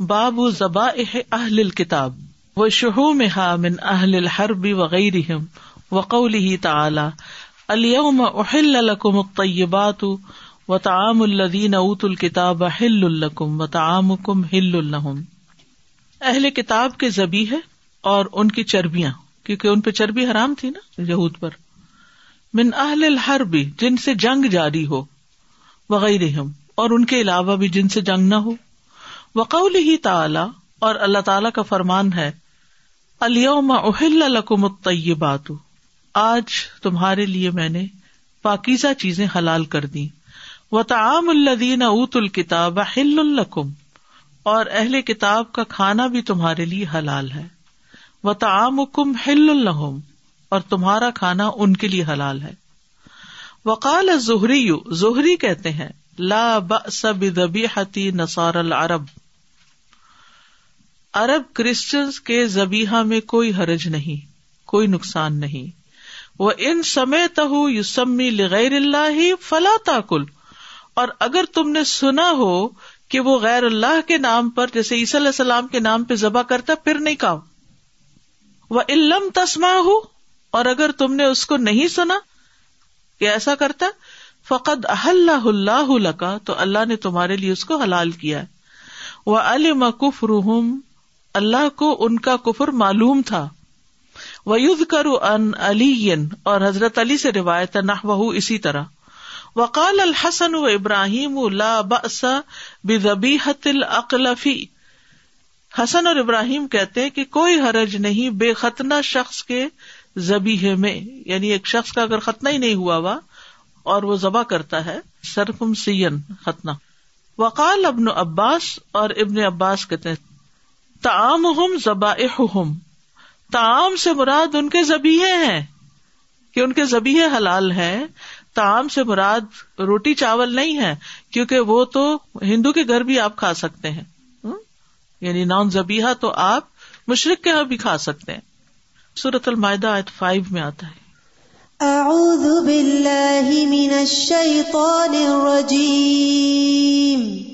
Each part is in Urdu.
باب ذبا اہل کتاب و شہو میں من اہل الحرب وغیرہ وقول ہی تعالی، اليوم احل لكم الطيبات وطعام الذين اوتوا الكتاب حل لكم وطعامكم حل لهم۔ اہل کتاب کے زبی ہے اور ان کی چربیاں، کیونکہ ان پہ چربی حرام تھی نا یہود پر۔ من اہل الحرب، جن سے جنگ جاری ہو وغیرہ اور ان کے علاوہ بھی جن سے جنگ نہ ہو۔ وقول ہی تعالی، اور اللہ تعالی کا فرمان ہے الم اہل لکم الطیبات، آج تمہارے لیے میں نے پاکیزہ چیزیں حلال کر دی و تعام الدین اوت الکتاب ہل القم اور اہل کتاب کا کھانا بھی تمہارے لیے حلال ہے۔ و تعام کم ہل الحم اور تمہارا کھانا ان کے لیے حلال ہے۔ وقال ظہری ظہری کہتے ہیں، لا بأس بذبیحتی نصار العرب۔ عرب کرسچنس کے زبیحا میں کوئی حرج نہیں، کوئی نقصان نہیں۔ وہ ان سمے تہ یوسمی لغیر اللہ فلا تاکل۔ اور اگر تم نے سنا ہو کہ وہ غیر اللہ کے نام پر، جیسے عیسی علیہ السلام کے نام پہ ذبح کرتا، پھر نہیں کہو وہ علم تسما ہو اور اگر تم نے اس کو نہیں سنا کہ ایسا کرتا فقط اللہ اللہ کا تو اللہ نے تمہارے لیے اس کو حلال کیا۔ وہ علم کف روحم اللہ کو ان کا کفر معلوم تھا۔ ویز کرو ان علی اور حضرت علی سے روایت نہ اسی طرح۔ وقال الحسن و ابراہیم العقلفی حسن اور ابراہیم کہتے کہ کوئی حرج نہیں، بے ختنہ شخص کے زبی میں۔ یعنی ایک شخص کا اگر ختنہ ہی نہیں ہوا ہوا، اور وہ ذبح کرتا ہے، سرکم سین، ختنہ۔ وقال ابن عباس، اور ابن عباس کہتے ہیں تعام ہم زبا تعام سے مراد ان کے زبیحے ہیں۔ کہ ان کے زبیحے حلال ہیں تعام سے مراد روٹی چاول نہیں ہے، کیونکہ وہ تو ہندو کے گھر بھی آپ کھا سکتے ہیں۔ یعنی نان زبیحا تو آپ مشرق کے یہاں بھی کھا سکتے ہیں۔ سورت المائدہ آیت فائیو میں آتا ہے۔ اعوذ باللہ من الشیطان الرجیم۔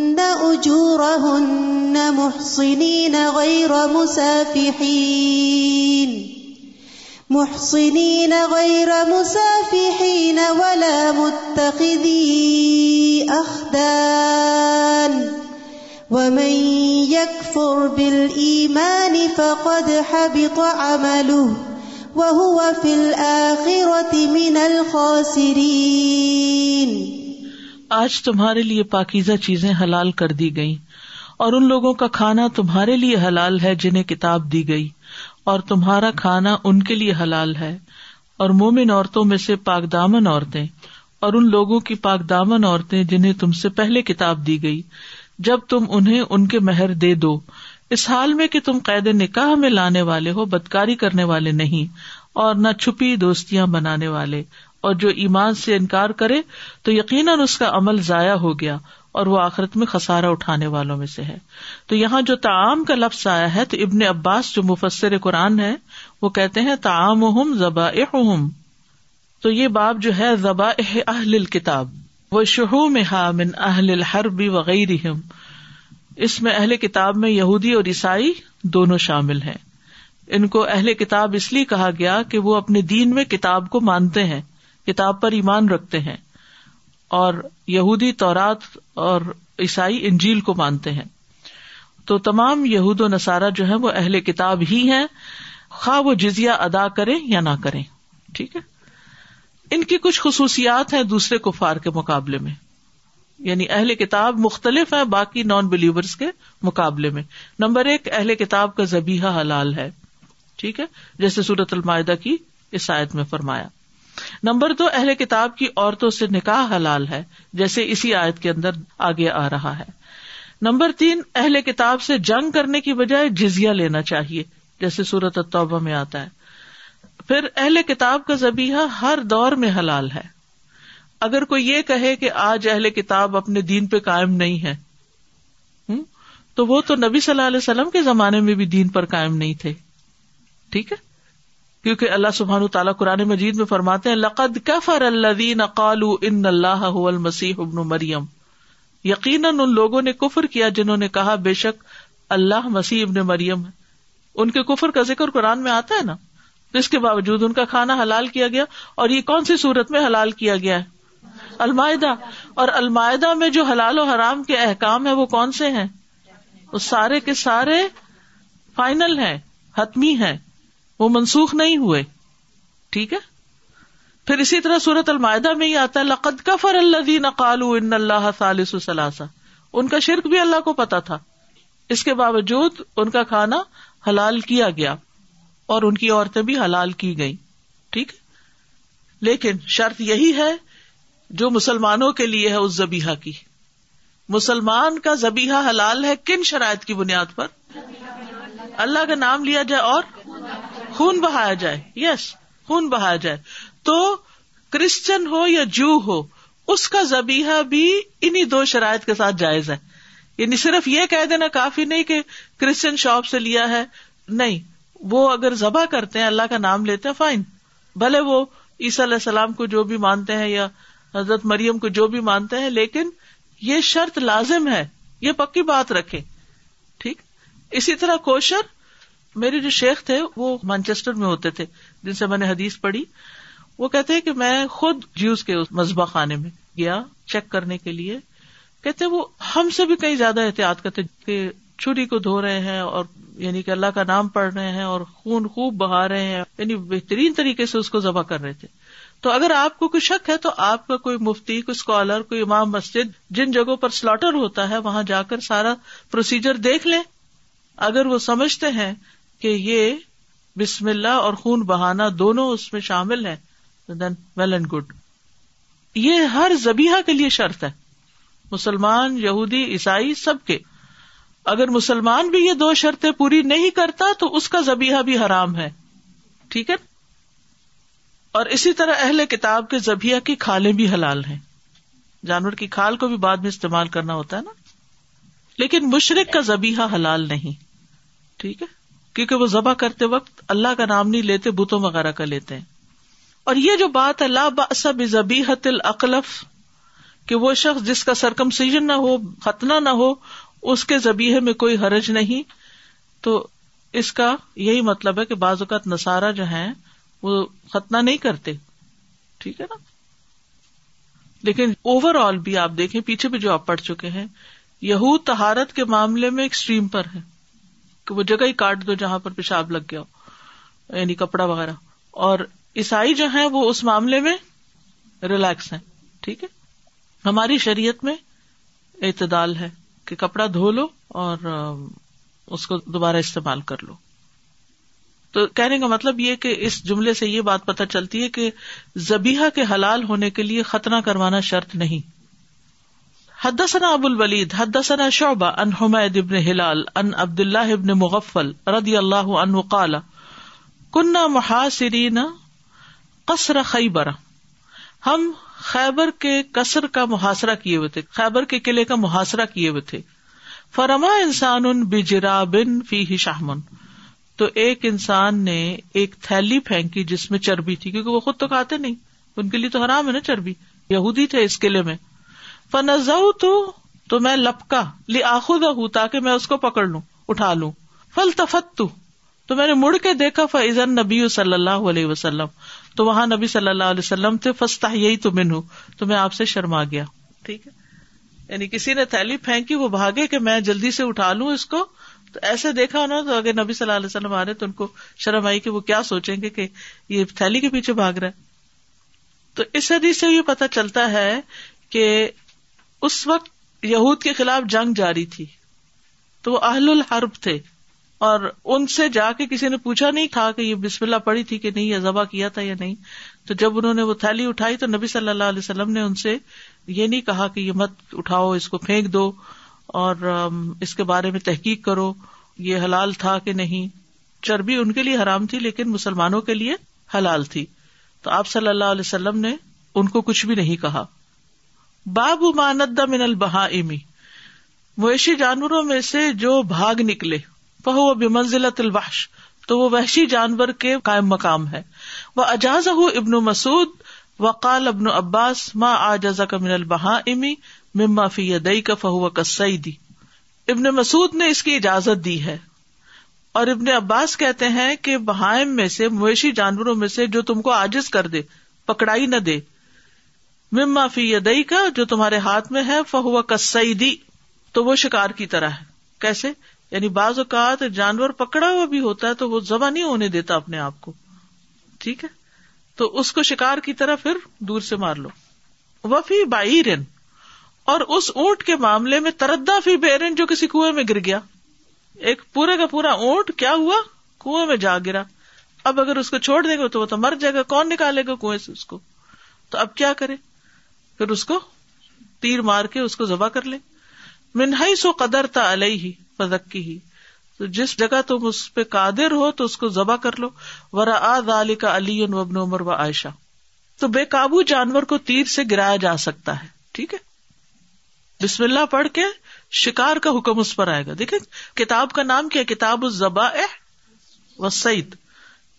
أجورهن محصنين غير مسافحين محصنين غير مسافحين ولا متخذي أخدان ومن يكفر بالإيمان فقد حبط عمله وہ فل من الخاسرین آج تمہارے لیے پاکیزہ چیزیں حلال کر دی گئی اور ان لوگوں کا کھانا تمہارے لیے حلال ہے جنہیں کتاب دی گئی، اور تمہارا کھانا ان کے لیے حلال ہے، اور مومن عورتوں میں سے پاک دامن عورتیں، اور ان لوگوں کی پاک دامن عورتیں جنہیں تم سے پہلے کتاب دی گئی۔ جب تم انہیں ان کے مہر دے دو، اس حال میں کہ تم قید نکاح میں لانے والے ہو، بدکاری کرنے والے نہیں، اور نہ چھپی دوستیاں بنانے والے اور جو ایمان سے انکار کرے تو یقیناً اس کا عمل ضائع ہو گیا اور وہ آخرت میں خسارا اٹھانے والوں میں سے ہے۔ تو یہاں جو تعام کا لفظ آیا ہے تو ابن عباس جو مفسر قرآن ہے وہ کہتے ہیں تعام ذبا تو یہ باب جو ہے ذبا اہل کتاب وہ شہو میں من اہل الحربی وغیرہ اس میں اہل کتاب میں یہودی اور عیسائی دونوں شامل ہیں۔ ان کو اہل کتاب اس لیے کہا گیا کہ وہ اپنے دین میں کتاب کو مانتے ہیں۔ کتاب پر ایمان رکھتے ہیں اور یہودی تورات اور عیسائی انجیل کو مانتے ہیں۔ تو تمام یہود و نصارہ جو ہے وہ اہل کتاب ہی ہیں۔ خواہ وہ جزیا ادا کریں یا نہ کریں، ٹھیک ہے؟ ان کی کچھ خصوصیات ہیں دوسرے کفار کے مقابلے میں۔ یعنی اہل کتاب مختلف ہے باقی نان بلیورس کے مقابلے میں۔ نمبر ایک، اہل کتاب کا زبیحہ حلال ہے۔ ٹھیک ہے؟ جیسے سورت المائدہ کی عیسائیت میں فرمایا۔ نمبر دو، اہل کتاب کی عورتوں سے نکاح حلال ہے، جیسے اسی آیت کے اندر آگے آ رہا ہے۔ نمبر تین، اہل کتاب سے جنگ کرنے کی بجائے جزیا لینا چاہیے، جیسے سورت التوبہ میں آتا ہے۔ پھر، اہل کتاب کا زبیحہ ہر دور میں حلال ہے۔ اگر کوئی یہ کہے کہ آج اہل کتاب اپنے دین پہ قائم نہیں ہے تو وہ تو نبی صلی اللہ علیہ وسلم کے زمانے میں بھی دین پر قائم نہیں تھے۔ ٹھیک ہے؟ کیونکہ اللہ سبحان تعالیٰ قرآن مجید میں فرماتے ہیں، لقد کفر اللہ قالو ان اللہ المسیح ابن مریم۔ یقیناً ان لوگوں نے کفر کیا جنہوں نے کہا، بے شک اللہ مسیح ابن مریم ہے۔ ان کے کفر کا ذکر قرآن میں آتا ہے نا؟ اس کے باوجود ان کا کھانا حلال کیا گیا اور یہ کون سی صورت میں حلال کیا گیا ہے؟ المائدہ۔ اور المائدہ میں جو حلال و حرام کے احکام ہے وہ کون سے ہیں؟ وہ سارے کے سارے فائنل ہیں، حتمی ہیں۔ وہ منسوخ نہیں ہوئے۔ ٹھیک ہے؟ پھر اسی طرح سورت المائدہ میں ہی آتا ہے، لقد کفر اللہ نقالو ان اللہ ثالث ثلاثہ ان کا شرک بھی اللہ کو پتا تھا۔ اس کے باوجود ان کا کھانا حلال کیا گیا اور ان کی عورتیں بھی حلال کی گئی ٹھیک لیکن شرط یہی ہے، جو مسلمانوں کے لیے ہے اس زبیحا کی۔ مسلمان کا زبیحا حلال ہے کن شرائط کی بنیاد پر؟ اللہ کا نام لیا جائے اور خون بہایا جائے۔ یس خون بہایا جائے۔ تو کرسچن ہو یا جو ہو، اس کا زبیحا بھی انہیں دو شرائط کے ساتھ جائز ہے۔ یعنی صرف یہ کہہ دینا کافی نہیں کہ کرسچن شاپ سے لیا ہے۔ نہیں، وہ اگر ذبح کرتے ہیں، اللہ کا نام لیتے ہیں فائن بھلے وہ عیسی علیہ السلام کو جو بھی مانتے ہیں یا حضرت مریم کو جو بھی مانتے ہیں، لیکن یہ شرط لازم ہے۔ یہ پکی بات رکھے۔ ٹھیک؟ اسی طرح کوشر میرے جو شیخ تھے وہ مانچیسٹر میں ہوتے تھے، جن سے میں نے حدیث پڑھی۔ وہ کہتے کہ میں خود جیوز کے مذبح خانے میں گیا چیک کرنے کے لیے۔ کہتے وہ ہم سے بھی کئی زیادہ احتیاط کرتے کہ چھری کو دھو رہے ہیں اور یعنی کہ اللہ کا نام پڑھ رہے ہیں اور خون خوب بہا رہے ہیں یعنی بہترین طریقے سے اس کو ذبح کر رہے تھے۔ تو اگر آپ کو کوئی شک ہے تو آپ کا کوئی مفتی، کوئی اسکالر کوئی امام مسجد جن جگہوں پر سلاٹر ہوتا ہے، وہاں جا کر سارا پروسیجر دیکھ لیں۔ اگر وہ سمجھتے ہیں کہ یہ بسم اللہ اور خون بہانا دونوں اس میں شامل ہے دین ویل اینڈ گڈ یہ ہر زبیحہ کے لیے شرط ہے۔ مسلمان، یہودی، عیسائی سب کے۔ اگر مسلمان بھی یہ دو شرطیں پوری نہیں کرتا تو اس کا زبیحہ بھی حرام ہے۔ ٹھیک ہے؟ اور اسی طرح اہل کتاب کے زبیہ کی کھالیں بھی حلال ہیں۔ جانور کی کھال کو بھی بعد میں استعمال کرنا ہوتا ہے نا۔ لیکن مشرق کا زبیحہ حلال نہیں۔ ٹھیک ہے؟ کیونکہ وہ ذبح کرتے وقت اللہ کا نام نہیں لیتے، بتوں وغیرہ کا لیتے ہیں۔ اور یہ جو بات ہے، لا بب زبیحت العقلف کہ وہ شخص جس کا سرکم سیزن نہ ہو، ختنہ نہ ہو، اس کے زبیحے میں کوئی حرج نہیں۔ تو اس کا یہی مطلب ہے کہ بعض اوقات نسارا جو ہے وہ ختنہ نہیں کرتے۔ ٹھیک ہے نا؟ لیکن اوور آل بھی آپ دیکھیں، پیچھے بھی جو آپ پڑھ چکے ہیں، یہود تہارت کے معاملے میں ایک اسٹریم پر ہے کہ وہ جگہ ہی کاٹ دو جہاں پر پیشاب لگ گیا ہو یعنی کپڑا وغیرہ۔ اور عیسائی جو ہے وہ اس معاملے میں ریلیکس ہیں، ٹھیک ہے؟ ہماری شریعت میں اعتدال ہے کہ کپڑا دھو لو اور اس کو دوبارہ استعمال کر لو۔ تو کہنے کا مطلب یہ کہ اس جملے سے یہ بات پتہ چلتی ہے کہ زبیحہ کے حلال ہونے کے لیے ختنہ کروانا شرط نہیں۔ حدثنا ابو الولید، حدثنا شعبہ ان حمید ابن ہلال ان عبد اللہ ابن مغفل رضی اللہ عنہ قال کنہ محاصرین قصر خیبر. ہم خیبر کے کسر کا محاصرہ کیے ہوئے تھے، خیبر کے قلعے کا محاصرہ کیے ہوئے تھے۔ فرما انسان ان بجرا بن فی شاہمن تو ایک انسان نے ایک تھیلی پھینکی جس میں چربی تھی، کیونکہ وہ خود تو کھاتے نہیں، ان کے لیے تو حرام ہے نا چربی۔ یہودی تھے اس قلعے میں۔ فنزا تو تو میں لپکا لی آخود ہوں تاکہ میں اس کو پکڑ لوں، اٹھا لوں۔ فل تفت تو میں نے مڑ کے دیکھا فیضن نبی صلی اللہ علیہ وسلم، تو وہاں نبی صلی اللہ علیہ وسلم تھے فستا یہی تو من ہوں تو میں آپ سے شرما گیا۔ ٹھیک ہے؟ یعنی کسی نے تھیلی پھینکی، وہ بھاگے کہ میں جلدی سے اٹھا لوں اس کو۔ تو ایسے دیکھا ہونا تو اگر نبی صلی اللہ علیہ وسلم آ رہے تو ان کو شرم آئی کہ وہ کیا سوچیں گے کہ یہ تھیلی کے پیچھے بھاگ رہا ہے۔ تو اس حدیث سے یہ پتا چلتا ہے کہ اس وقت یہود کے خلاف جنگ جاری تھی۔ تو وہ اہل الحرب تھے۔ اور ان سے جا کے کسی نے پوچھا نہیں تھا کہ یہ بسم اللہ پڑی تھی کہ نہیں یا ذبح کیا تھا یا نہیں؟ تو جب انہوں نے وہ تھیلی اٹھائی تو نبی صلی اللہ علیہ وسلم نے ان سے یہ نہیں کہا کہ یہ مت اٹھاؤ، اس کو پھینک دو اور اس کے بارے میں تحقیق کرو۔ یہ حلال تھا کہ نہیں؟ چربی ان کے لیے حرام تھی، لیکن مسلمانوں کے لیے حلال تھی۔ تو آپ صلی اللہ علیہ وسلم نے ان کو کچھ بھی نہیں کہا۔ باب ماند من البہا امی مویشی جانوروں میں سے جو بھاگ نکلے وہ بے منزلت الباش تو وہ وحشی جانور کے قائم مقام ہے۔ وہ اجاز ابن مسعود وقال ابن عباس ماں آجزا کا من البہا امی مما فی دئی کا فہو کسعیدی ابن مسعود نے اس کی اجازت دی ہے۔ اور ابن عباس کہتے ہیں کہ بہائم میں سے، مویشی جانوروں میں سے جو تم کو آجز کر دے، پکڑائی نہ دے مما فی دئی کا جو تمہارے ہاتھ میں ہے، فہو کسعیدی تو وہ شکار کی طرح ہے۔ کیسے؟ یعنی بعض اوقات جانور پکڑا ہوا بھی ہوتا ہے تو وہ ذبح نہیں ہونے دیتا اپنے آپ کو۔ ٹھیک ہے؟ تو اس کو شکار کی طرح پھر دور سے مار لو۔ وفی بائرن اور اس اونٹ کے معاملے میں تردا فی بیرن جو کسی کنویں میں گر گیا۔ ایک پورے کا پورا اونٹ کیا ہوا؟ کنویں میں جا گرا۔ اب اگر اس کو چھوڑ دے گا تو وہ تو مر جائے گا، کون نکالے گا کنویں سے اس کو؟ تو اب کیا کرے؟ پھر اس کو تیر مار کے اس کو ذبح کر لے۔ منہائی سو قدر تھا ہی فزکی ہی تو جس جگہ تم اس پہ قادر ہو تو اس کو ذبح کر لو۔ ورا علی کا علی وبن عمر و عائشہ تو بے قابو جانور کو تیر سے گرایا جا سکتا ہے۔ ٹھیک ہے؟ بسم اللہ پڑھ کے شکار کا حکم اس پر آئے گا۔ دیکھے کتاب کا نام کیا کتاب الزبا و سعید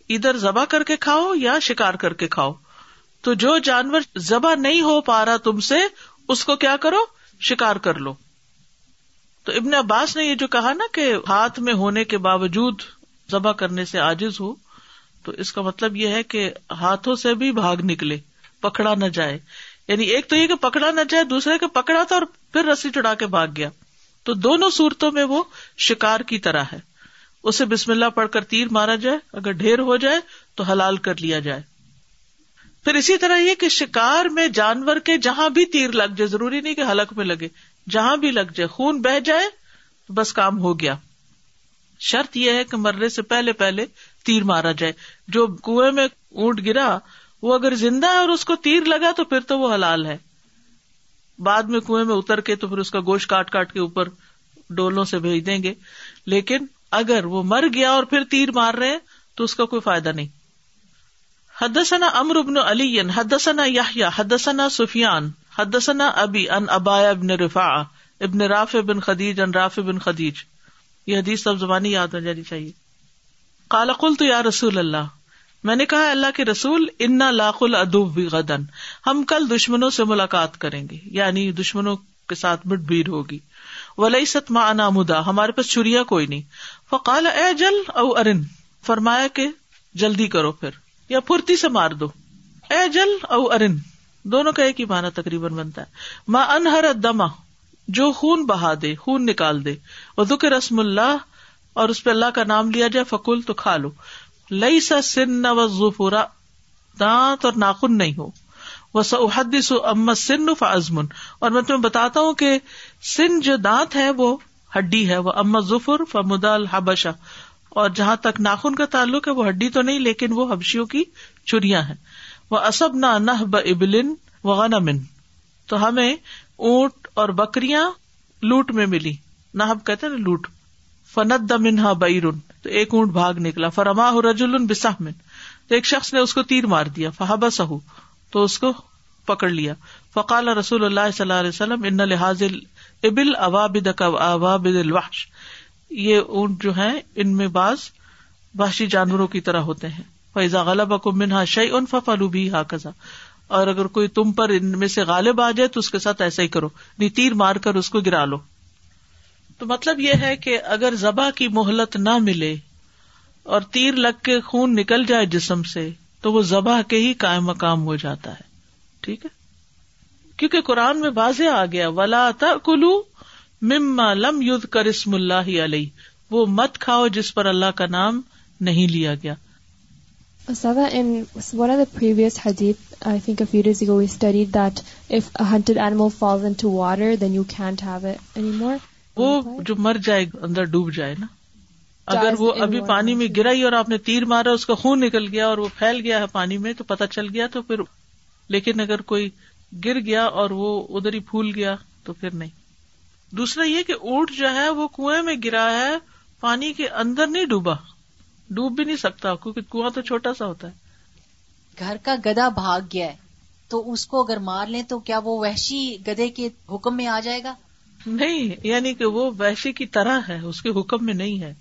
ادھر ذبح کر کے کھاؤ یا شکار کر کے کھاؤ؟ تو جو جانور ذبح نہیں ہو پا رہا تم سے، اس کو کیا کرو؟ شکار کر لو۔ تو ابن عباس نے یہ جو کہا نا کہ ہاتھ میں ہونے کے باوجود ذبح کرنے سے آجز ہو، تو اس کا مطلب یہ ہے کہ ہاتھوں سے بھی بھاگ نکلے، پکڑا نہ جائے۔ یعنی ایک تو یہ کہ پکڑا نہ جائے، دوسرے کے پکڑا تھا اور پھر رسی چڑھا کے بھاگ گیا۔ تو دونوں صورتوں میں وہ شکار کی طرح ہے۔ اسے بسم اللہ پڑھ کر تیر مارا جائے، اگر ڈھیر ہو جائے تو حلال کر لیا جائے۔ پھر اسی طرح یہ کہ شکار میں جانور کے جہاں بھی تیر لگ جائے، ضروری نہیں کہ حلق میں لگے، جہاں بھی لگ جائے، خون بہ جائے، تو بس کام ہو گیا۔ شرط یہ ہے کہ مرنے سے پہلے پہلے تیر مارا جائے۔ جو کنویں میں اونٹ گرا، وہ اگر زندہ ہے اور اس کو تیر لگا تو پھر تو وہ حلال ہے۔ بعد میں کنویں میں اتر کے تو پھر اس کا گوشت کاٹ کاٹ کے اوپر ڈولوں سے بھیج دیں گے۔ لیکن اگر وہ مر گیا اور پھر تیر مار رہے تو اس کا کوئی فائدہ نہیں۔ حدثنا امر ابن علی، حدثنا یا حدثنا سفیان، حدثنا ابی ان ابایا ابن رفا ابن راف بن خدیج ان راف بن خدیج۔ یہ حدیث سب زبانی یاد ہو جانی چاہیے۔ کالا کل تو یا رسول اللہ، میں نے کہا اللہ کے رسول، انا لاق الدوب غدن ہم کل دشمنوں سے ملاقات کریں گے یعنی دشمنوں کے ساتھ مٹ بھیڑ ہوگی۔ ولی ست ماں ہمارے پاس چھریا کوئی نہیں۔ فقال، اے جل، او ارن، فرمایا کہ جلدی کرو پھر۔ یا پھرتی سے مار دو۔ اے جل او ارن، دونوں کا ایک ہی مانا تقریباً بنتا ہے۔ ماں انہر دما جو خون بہا دے، خون نکال دے۔ وہ دکھ رسم اللہ، اور اس پہ اللہ کا نام لیا جائے فکول تو کھا لو۔ لئی سا سن نہ ظفورا دانت اور ناخن نہیں ہو۔ وہ سحدس ام سن فزمن اور میں تمہیں بتاتا ہوں کہ سن جو دانت ہے، وہ ہڈی ہے۔ وہ ام ظفر فمد الحبشا اور جہاں تک ناخن کا تعلق ہے وہ ہڈی تو نہیں، لیکن وہ حبشیوں کی چڑیا ہے وہ اسب نہ نہ ابلن و غنمن تو ہمیں اونٹ اور بکریاں لوٹ میں ملی۔ نہ کہتے نا لوٹ۔ فنت منہا بیرن تو ایک اونٹ بھاگ نکلا۔ فرما رجول بسمن تو ایک شخص نے اس کو تیر مار دیا۔ فہابا سہو تو اس کو پکڑ لیا۔ فقال رسول اللہ صلی اللہ علیہ وسلم ان لحاظ ابل اوابد اوابد الوحش۔ یہ اونٹ جو ہے ان میں بعض وحشی جانوروں کی طرح ہوتے ہیں۔ فیضا غلب کو منہا شعی ان فلو بھی ہاکزا اور اگر کوئی تم پر ان میں سے غالب آ جائے تو اس کے ساتھ ایسا ہی کرو۔ نہیں تیر مار کر اس کو گرا لو۔ تو مطلب یہ ہے کہ اگر ذبح کی مہلت نہ ملے اور تیر لگ کے خون نکل جائے جسم سے، تو وہ ذبح کے ہی قائم مقام ہو جاتا ہے۔ ٹھیک ہے؟ کیونکہ قرآن میں واضح آ گیا، ولا کلو مما لم یدھ کر اسم اللہ علیہ۔ وہ مت کھاؤ جس پر اللہ کا نام نہیں لیا گیا۔ in one of the previous hadith, I think a few days ago, we studied that if a hunted animal falls into water, then you can't have it anymore. وہ جو مر جائے اندر ڈوب جائے نا۔ اگر وہ ابھی پانی میں گرا ہی اور آپ نے تیر مارا اس کا خون نکل گیا اور وہ پھیل گیا ہے پانی میں تو پتا چل گیا تو پھر لیکن اگر کوئی گر گیا اور وہ ادھر ہی پھول گیا تو پھر نہیں۔ دوسرا یہ کہ اونٹ جو ہے وہ کنویں میں گرا ہے پانی کے اندر نہیں ڈوبا۔ ڈوب بھی نہیں سکتا کیونکہ کنواں تو چھوٹا سا ہوتا ہے۔ گھر کا گدا بھاگ گیا ہے۔ تو اس کو اگر مار لیں تو کیا وہ وحشی گدے کے حکم میں آ جائے گا؟ نہیں یعنی کہ وہ ویشی کی طرح ہے اس کے حکم میں نہیں ہے۔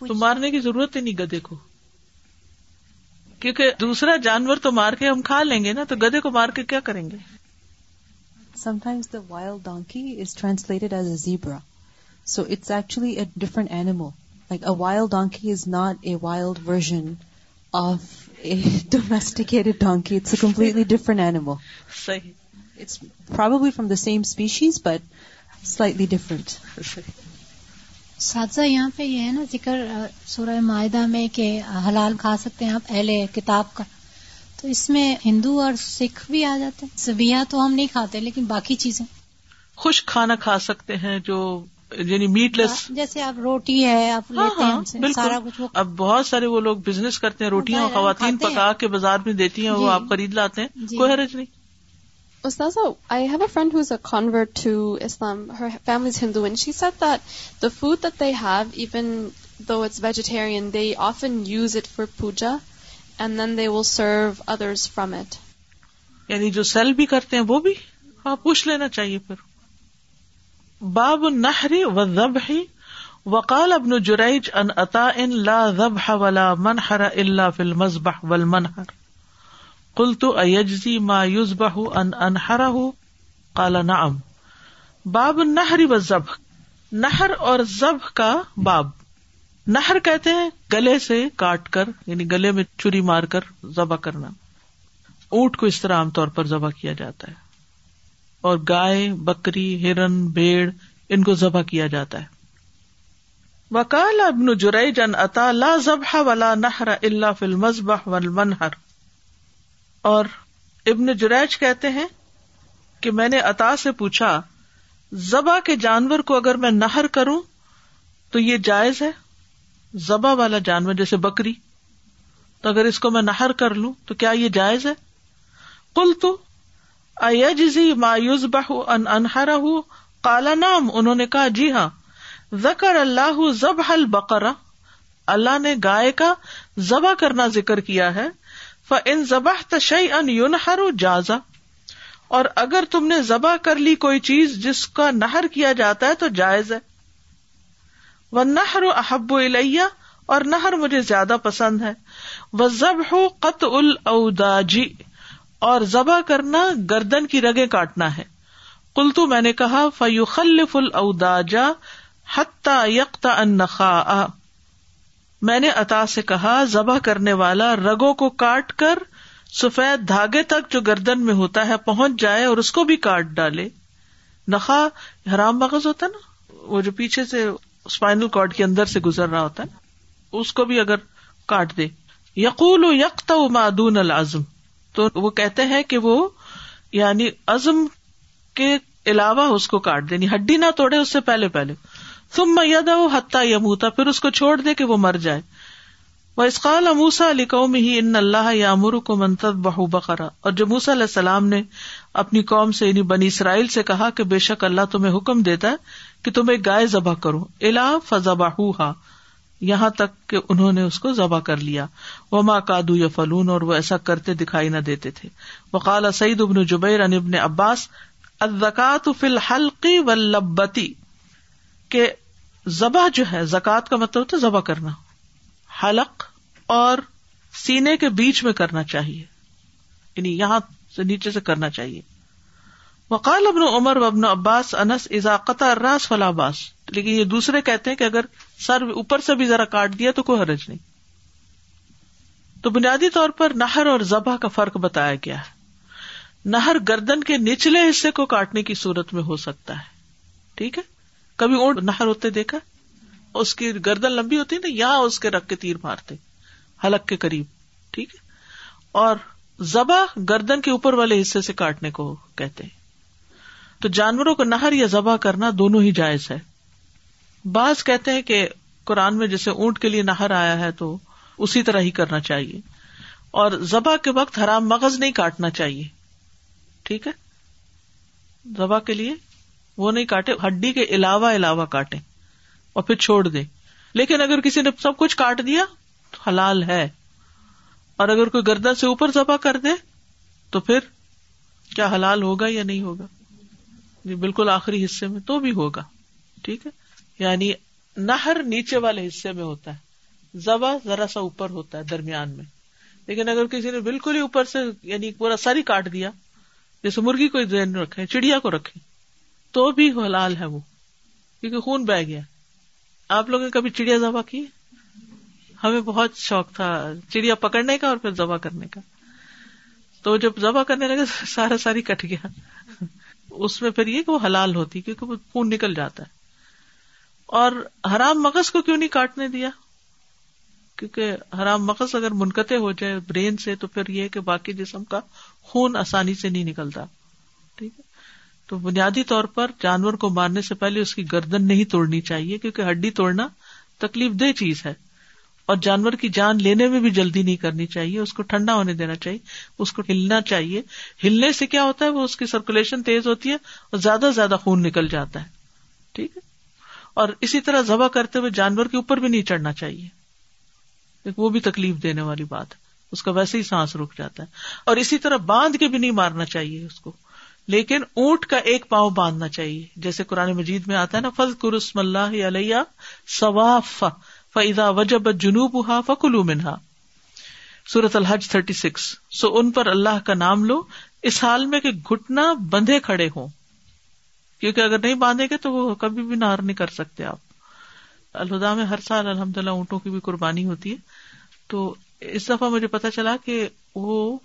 تو مارنے کی ضرورت ہی نہیں گدے کو۔ کیونکہ دوسرا جانور تو مار کے ہم کھا لیں گے نا تو گدے کو مار کے کیا کریں گے؟ Sometimes the wild donkey is translated as a zebra. So it's actually a different animal. Like a wild donkey is not a wild version of a domesticated donkey. It's a completely different animal. صحیح It's probably from the same species, but slightly different. صحیح ساتذہ یہاں پہ یہ ہے نا ذکر سورہ معاہدہ میں کہ حلال کھا سکتے ہیں آپ اہل کتاب کا تو اس میں ہندو اور سکھ بھی آ جاتے ہیں سبیا تو ہم نہیں کھاتے لیکن باقی چیزیں خشک کھانا کھا سکتے ہیں جو یعنی میٹ لیس جیسے آپ روٹی ہے آپ ہاں لیتے ہیں ہاں سے سارا کچھ اب بہت سارے وہ لوگ بزنس کرتے ہیں روٹیاں خواتین ہیں۔ پکا کے بازار میں دیتی ہیں وہ جی۔ آپ خرید لاتے ہیں جی۔ کوئی حرج نہیں Ustaza, I have a friend who's a convert to Islam. Her family's Hindu, and she said that the food that they have, even though it's vegetarian, they often use it for puja, and then they will serve others from it. یعنی جو سیل بھی کرتے ہیں وہ بھی ہاں پوچھ لینا چاہیے پھر۔ باب النحر والذبح، وقال ابن جریج ان عطاء لا ذبح ولا منحر الا في المذبح والمنحر۔ قلت ايجزي ما يذبح ان انحره قال نعم۔ باب النحر والذبح۔ نہر اور ذبح کا باب۔ نہر کہتے ہیں گلے سے کاٹ کر یعنی گلے میں چری مار کر ذبح کرنا۔ اونٹ کو اس طرح عام طور پر ذبح کیا جاتا ہے۔ اور گائے، بکری، ہرن، بھیڑ، ان کو ذبح کیا جاتا ہے۔ وکال ابن جریج ان اتا لا ذبح ولا نہر الا فی المذبح والمنہر۔ اور ابن جریج کہتے ہیں کہ میں نے عطا سے پوچھا، ذبح کے جانور کو اگر میں نہر کروں تو یہ جائز ہے؟ ذبح والا جانور جیسے بکری، تو اگر اس کو میں نہر کر لوں تو کیا یہ جائز ہے؟ کل تو ایجزی مایوز بہ ان انہرا کالا نام انہوں نے کہا جی ہاں زکر اللہ ضب البقرا اللہ نے گائے کا ذبح کرنا ذکر کیا ہے۔ ف ان ذبح تشئی ان یون ہر جازا اور اگر تم نے ذبح کر لی کوئی چیز جس کا نہر کیا جاتا ہے تو جائز ہے۔ وہ نہر احب الیہ اور نہر مجھے زیادہ پسند ہے۔ وہ ضب ہو قط الاوداجی اور ذبح کرنا گردن کی رگیں کاٹنا ہے۔ کلتو میں نے کہا فیو خلف الاوداجا حتہ یکتا ان نخا میں نے عطا سے کہا، ذبح کرنے والا رگوں کو کاٹ کر سفید دھاگے تک جو گردن میں ہوتا ہے پہنچ جائے اور اس کو بھی کاٹ ڈالے۔ نخا حرام مغز ہوتا نا؟ وہ جو پیچھے سے اسپائنل کارڈ کے اندر سے گزر رہا ہوتا ہے اس کو بھی اگر کاٹ دے۔ یقول و یکتا معدون العزم۔ تو وہ کہتے ہیں کہ وہ یعنی عزم کے علاوہ اس کو کاٹ دے۔ یعنی ہڈی نہ توڑے اس سے پہلے پہلے۔ تم میدا حتہ یموتا پھر اس کو چھوڑ دے کہ وہ مر جائے۔ وہ اسقال اموسا علی قوم ہی ان اللہ یامر کو منتب بہو بقرا۔ اور جو موسا علیہ السلام نے اپنی قوم سے یعنی بنی اسرائیل سے کہا کہ بے شک اللہ تمہیں حکم دیتا ہے کہ تم ایک گائے ذبح کرو۔ الا فضبا یہاں تک کہ انہوں نے اس کو ذبح کر لیا۔ وہ ماں کادو یا فلون اور وہ ایسا کرتے دکھائی نہ دیتے تھے۔ وقال سعید ابن جبیر ان ابن عباس ازکات فی الحلقی و لبتی کہ ذبح جو ہے، زکات کا مطلب ہوتا ہے ذبح کرنا۔ حلق اور سینے کے بیچ میں کرنا چاہیے۔ یعنی یہاں سے نیچے سے کرنا چاہیے۔ وقال ابن عمر و ابن عباس، انس ازاقت راس فلا باس۔ لیکن یہ دوسرے کہتے ہیں کہ اگر سر اوپر سے بھی ذرا کاٹ دیا تو کوئی حرج نہیں۔ تو بنیادی طور پر نہر اور ذبح کا فرق بتایا گیا ہے۔ نہر گردن کے نچلے حصے کو کاٹنے کی صورت میں ہو سکتا ہے۔ ٹھیک ہے؟ کبھی اونٹ نہر ہوتے دیکھا؟ اس کی گردن لمبی ہوتی نا، یہاں اس کے رکھ کے تیر مارتے، حلق کے قریب۔ ٹھیک ہے؟ اور ذبح گردن کے اوپر والے حصے سے کاٹنے کو کہتے ہیں۔ تو جانوروں کو نہر یا ذبح کرنا دونوں ہی جائز ہے۔ بعض کہتے ہیں کہ قرآن میں جیسے اونٹ کے لیے نہر آیا ہے تو اسی طرح ہی کرنا چاہیے۔ اور ذبح کے وقت حرام مغز نہیں کاٹنا چاہیے۔ ٹھیک ہے؟ ذبح کے لیے وہ نہیں کاٹے، ہڈی کے علاوہ علاوہ کاٹے اور پھر چھوڑ دے لیکن اگر کسی نے سب کچھ کاٹ دیا تو حلال ہے۔ اور اگر کوئی گردہ سے اوپر ذبح کر دے تو پھر کیا حلال ہوگا یا نہیں ہوگا؟ جی بالکل آخری حصے میں تو بھی ہوگا، ٹھیک ہے؟ یعنی نہر نیچے والے حصے میں ہوتا ہے زبا ذرا سا اوپر ہوتا ہے درمیان میں۔ لیکن اگر کسی نے بالکل ہی اوپر سے یعنی پورا سر ہی کاٹ دیا، جیسے مرغی کو ذہن رکھے، چڑیا کو رکھے، تو بھی حلال ہے وہ، کیونکہ خون بہ گیا۔ آپ لوگوں نے کبھی چڑیا ذبح کی؟ ہمیں بہت شوق تھا چڑیا پکڑنے کا اور پھر ذبح کرنے کا۔ تو جب ذبح کرنے لگے، سارا ساری کٹ گیا۔ اس میں پھر یہ کہ وہ حلال ہوتی کیونکہ وہ خون نکل جاتا ہے۔ اور حرام مغز کو کیوں نہیں کاٹنے دیا؟ کیونکہ حرام مغز اگر منقطع ہو جائے برین سے تو پھر یہ کہ باقی جسم کا خون آسانی سے نہیں نکلتا۔ ٹھیک ہے؟ تو بنیادی طور پر جانور کو مارنے سے پہلے اس کی گردن نہیں توڑنی چاہیے کیونکہ ہڈی توڑنا تکلیف دہ چیز ہے۔ اور جانور کی جان لینے میں بھی جلدی نہیں کرنی چاہیے، اس کو ٹھنڈا ہونے دینا چاہیے، اس کو ہلنا چاہیے۔ ہلنے سے کیا ہوتا ہے، وہ اس کی سرکولیشن تیز ہوتی ہے اور زیادہ سے زیادہ خون نکل جاتا ہے۔ ٹھیک ہے؟ اور اسی طرح ذبح کرتے ہوئے جانور کے اوپر بھی نہیں چڑھنا چاہیے۔ وہ بھی تکلیف دینے والی بات ہے۔ اس کا ویسے ہی سانس رک جاتا ہے۔ اور اسی طرح باندھ کے بھی نہیں مارنا چاہیے اس کو۔ لیکن اونٹ کا ایک پاؤں باندھنا چاہیے۔ جیسے قرآن مجید میں آتا ہے نا فض قرسم اللہ علیہ ثواف فضا وجب جنوب ہا فکلو منہا سورت الحج تھرٹی سکس سو ان پر اللہ کا نام لو، اس حال میں کہ گٹنا بندھے کھڑے ہوں۔ کیونکہ اگر نہیں باندھے گے تو وہ کبھی بھی نہار نہیں کر سکتے آپ۔ الہدا میں ہر سال الحمد للہ اونٹوں کی بھی قربانی ہوتی ہے۔ تو اس دفعہ مجھے پتا چلا کہ وہ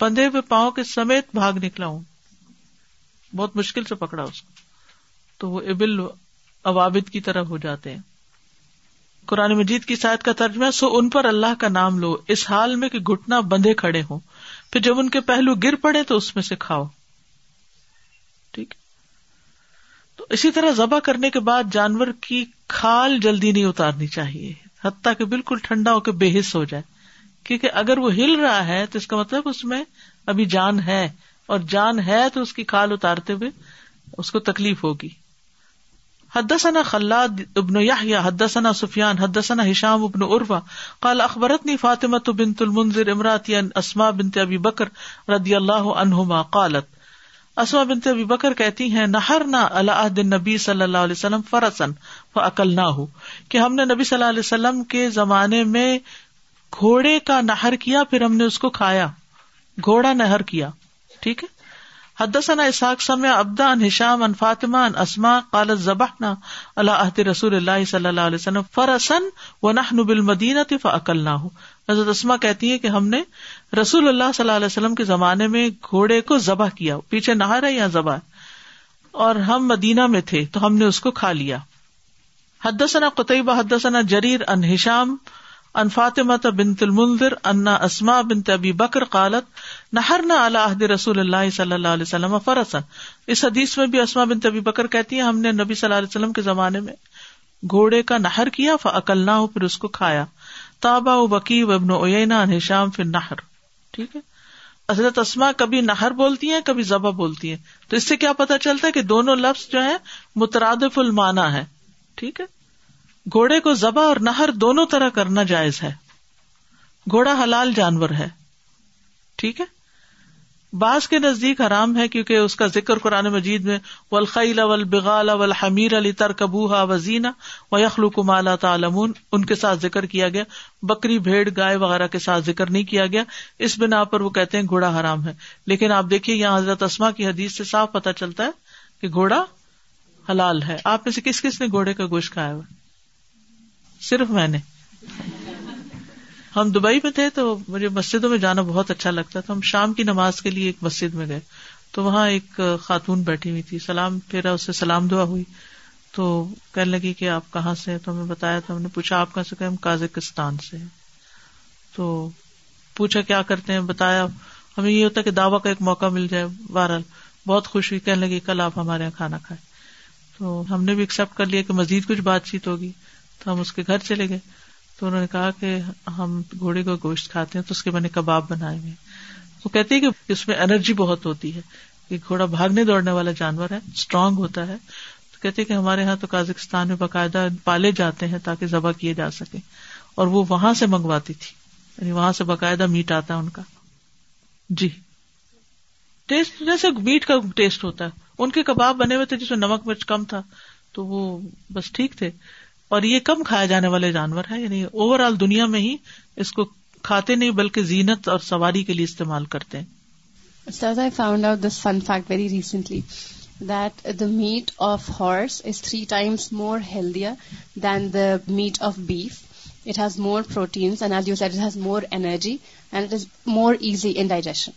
بندھے ہوئے پاؤں کے سمیت بھاگ نکلا ہوں۔ بہت مشکل سے پکڑا اس کو۔ تو وہ ابل عوابد کی طرح ہو جاتے ہیں۔ قرآن مجید کی سائد کا ترجمہ سو ان پر اللہ کا نام لو، اس حال میں کہ گٹنا بندھے کھڑے ہوں۔ پھر جب ان کے پہلو گر پڑے تو اس میں سے کھاؤ۔ ٹھیک۔ تو اسی طرح ذبح کرنے کے بعد جانور کی کھال جلدی نہیں اتارنی چاہیے، حتیٰ کہ بالکل ٹھنڈا ہو کے بے حص ہو جائے۔ کیونکہ اگر وہ ہل رہا ہے تو اس کا مطلب اس میں ابھی جان ہے، اور جان ہے تو اس کی کھال اتارتے ہوئے اس کو تکلیف ہوگی۔ حدثنا خلاد ابن یحییٰ حدثنا سفیان، حدثنا ہشام ابن عروا قال اخبرتنی فاطمة بنت المنذر امراتی ان اسماء بنت ابی بکر رضی اللہ عنہما قالت اسما بنت ابی بکر کہتی ہیں، نہرنا علی عہد النبی صلی اللہ علیہ وسلم فرسن فاکلناہ کہ ہم نے نبی صلی اللہ علیہ وسلم کے زمانے میں گھوڑے کا نہر کیا، پھر ہم نے اس کو کھایا، گھوڑا نہر کیا، ٹھیک ہے؟ حدثنا اسحاق سمع ابدا ان ہشام ان فاطمہ ان اسما قالت ذبحنا على عهد رسول اللہ صلی اللہ علیہ وسلم فرسن ونحن بالمدینہ فاکلناه حضرت اسما کہتی ہے کہ ہم نے رسول اللہ صلی اللہ علیہ وسلم کے زمانے میں گھوڑے کو ذبح کیا، پیچھے نہر ہے یا ذبح؟ اور ہم مدینہ میں تھے تو ہم نے اس کو کھا لیا۔ حدثنا قطعبہ حدثنا جریر ان ہشام ان فاطمہ بنت المنذر انا اسما بنت ابی بکر قالت نہرنا علی رسول اللہ صلی اللہ علیہ وسلم فرسن اس حدیث میں بھی اسما بنت ابی بکر کہتی ہیں، ہم نے نبی صلی اللہ علیہ وسلم کے زمانے میں گھوڑے کا نہر کیا فاکلنا ہو پھر اس کو کھایا۔ تابا وکی وبن اوینا ان ہشام پھر نہر ٹھیک ہے؟ حضرت اسما کبھی نہر بولتی ہیں، کبھی ذبح بولتی ہیں۔ تو اس سے کیا پتا چلتا ہے کہ دونوں لفظ جو ہے مترادف المانا ہے ٹھیک ہے؟ گھوڑے کو ذبح اور نہر دونوں طرح کرنا جائز ہے۔ گھوڑا حلال جانور ہے۔ ٹھیک ہے؟ بعض کے نزدیک حرام ہے کیونکہ اس کا ذکر قرآن مجید میں ولخیل اول بغال اول حمیر علی ترکبوہا وزینا و یخلو کمالا تعلمون۔ ان کے ساتھ ذکر کیا گیا۔ بکری، بھیڑ، گائے وغیرہ کے ساتھ ذکر نہیں کیا گیا۔ اس بنا پر وہ کہتے ہیں گھوڑا حرام ہے۔ لیکن آپ دیکھیے یہاں حضرت اسما کی حدیث سے صاف پتہ چلتا ہے کہ گھوڑا حلال ہے۔ آپ میں سے کس کس نے گھوڑے کا گوشت کھایا ہوا؟ صرف میں نے۔ ہم دبئی میں تھے تو مجھے مسجدوں میں جانا بہت اچھا لگتا تھا۔ ہم شام کی نماز کے لیے ایک مسجد میں گئے۔ تو وہاں ایک خاتون بیٹھی ہوئی تھی۔ سلام پھیرا اس سے سلام دعا ہوئی۔ تو کہنے لگی کہ آپ کہاں سے تو ہمیں بتایا، تو ہم نے پوچھا، آپ کہاں سے کہ ہم کازکستان سے تو پوچھا، کیا کرتے ہیں؟ بتایا، ہمیں یہ ہوتا ہے کہ دعوی کا ایک موقع مل جائے۔ بہرحال بہت خوش ہوئی۔ کہنے لگی، کل آپ ہمارے یہاں کھانا کھائے تو ہم نے بھی ایکسپٹ کر لیا کہ مزید کچھ بات چیت ہوگی۔ تو ہم اس کے گھر چلے گئے۔ تو انہوں نے کہا کہ ہم گھوڑے کا گوشت کھاتے ہیں تو اس کے بنے کباب بنائے ہوئے۔ وہ کہتے ہیں کہ اس میں انرجی بہت ہوتی ہے۔ یہ گھوڑا بھاگنے دوڑنے والا جانور ہے اسٹرانگ ہوتا ہے۔ تو کہتے کہ ہمارے یہاں تو کازکستان میں باقاعدہ پالے جاتے ہیں تاکہ ذبح کیے جا سکے۔ اور وہ وہاں سے منگواتی تھی۔ یعنی وہاں سے باقاعدہ میٹ آتا ہے ان کا۔ جی۔ ٹیسٹ، جیسے میٹ کا ٹیسٹ ہوتا ہے۔ ان کے کباب بنے ہوئے تھے جس میں نمک مرچ کم تھا، تو وہ بس ٹھیک تھے۔ اور یہ کم کھایا جانے والے جانور ہے یعنی اوور آل دنیا میں ہی اس کو کھاتے نہیں بلکہ زینت اور سواری کے لیے استعمال کرتے ہیں۔ Found out this fun fact very recently that the meat of horse is three times more healthier than the meat of beef it has more proteins and you set has more energy and it is more easy in digestion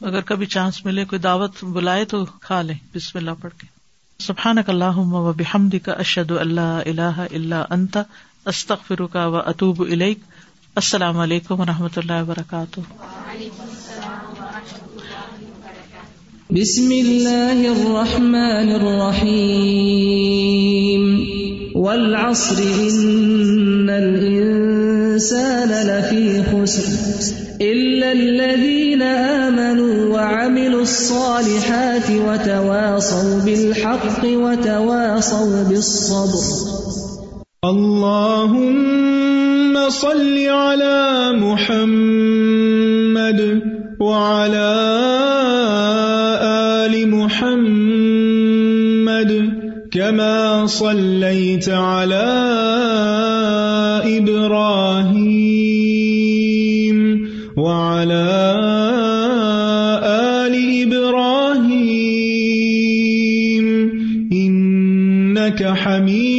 اگر کبھی چانس ملے کوئی دعوت بلائے تو کھا لیں۔ بسم اللہ پڑھ کے۔ سبحانک اللہم و بحمدک اشہد اللہ الہ الا انت، استغفرک و اتوب الیک۔ السلام علیکم و رحمۃ اللہ وبرکاتہ۔ بسم الله الرحمن الرحيم والعصر إن الإنسان لفي خسر۔ إلا الذين آمنوا وعملوا الصالحات وتواصوا بالحق وتواصوا بالصبر اللهم صل على محمد وعلى آل محمد كما صليت على إبراهيم وعلى آل إبراهيم إنك حميد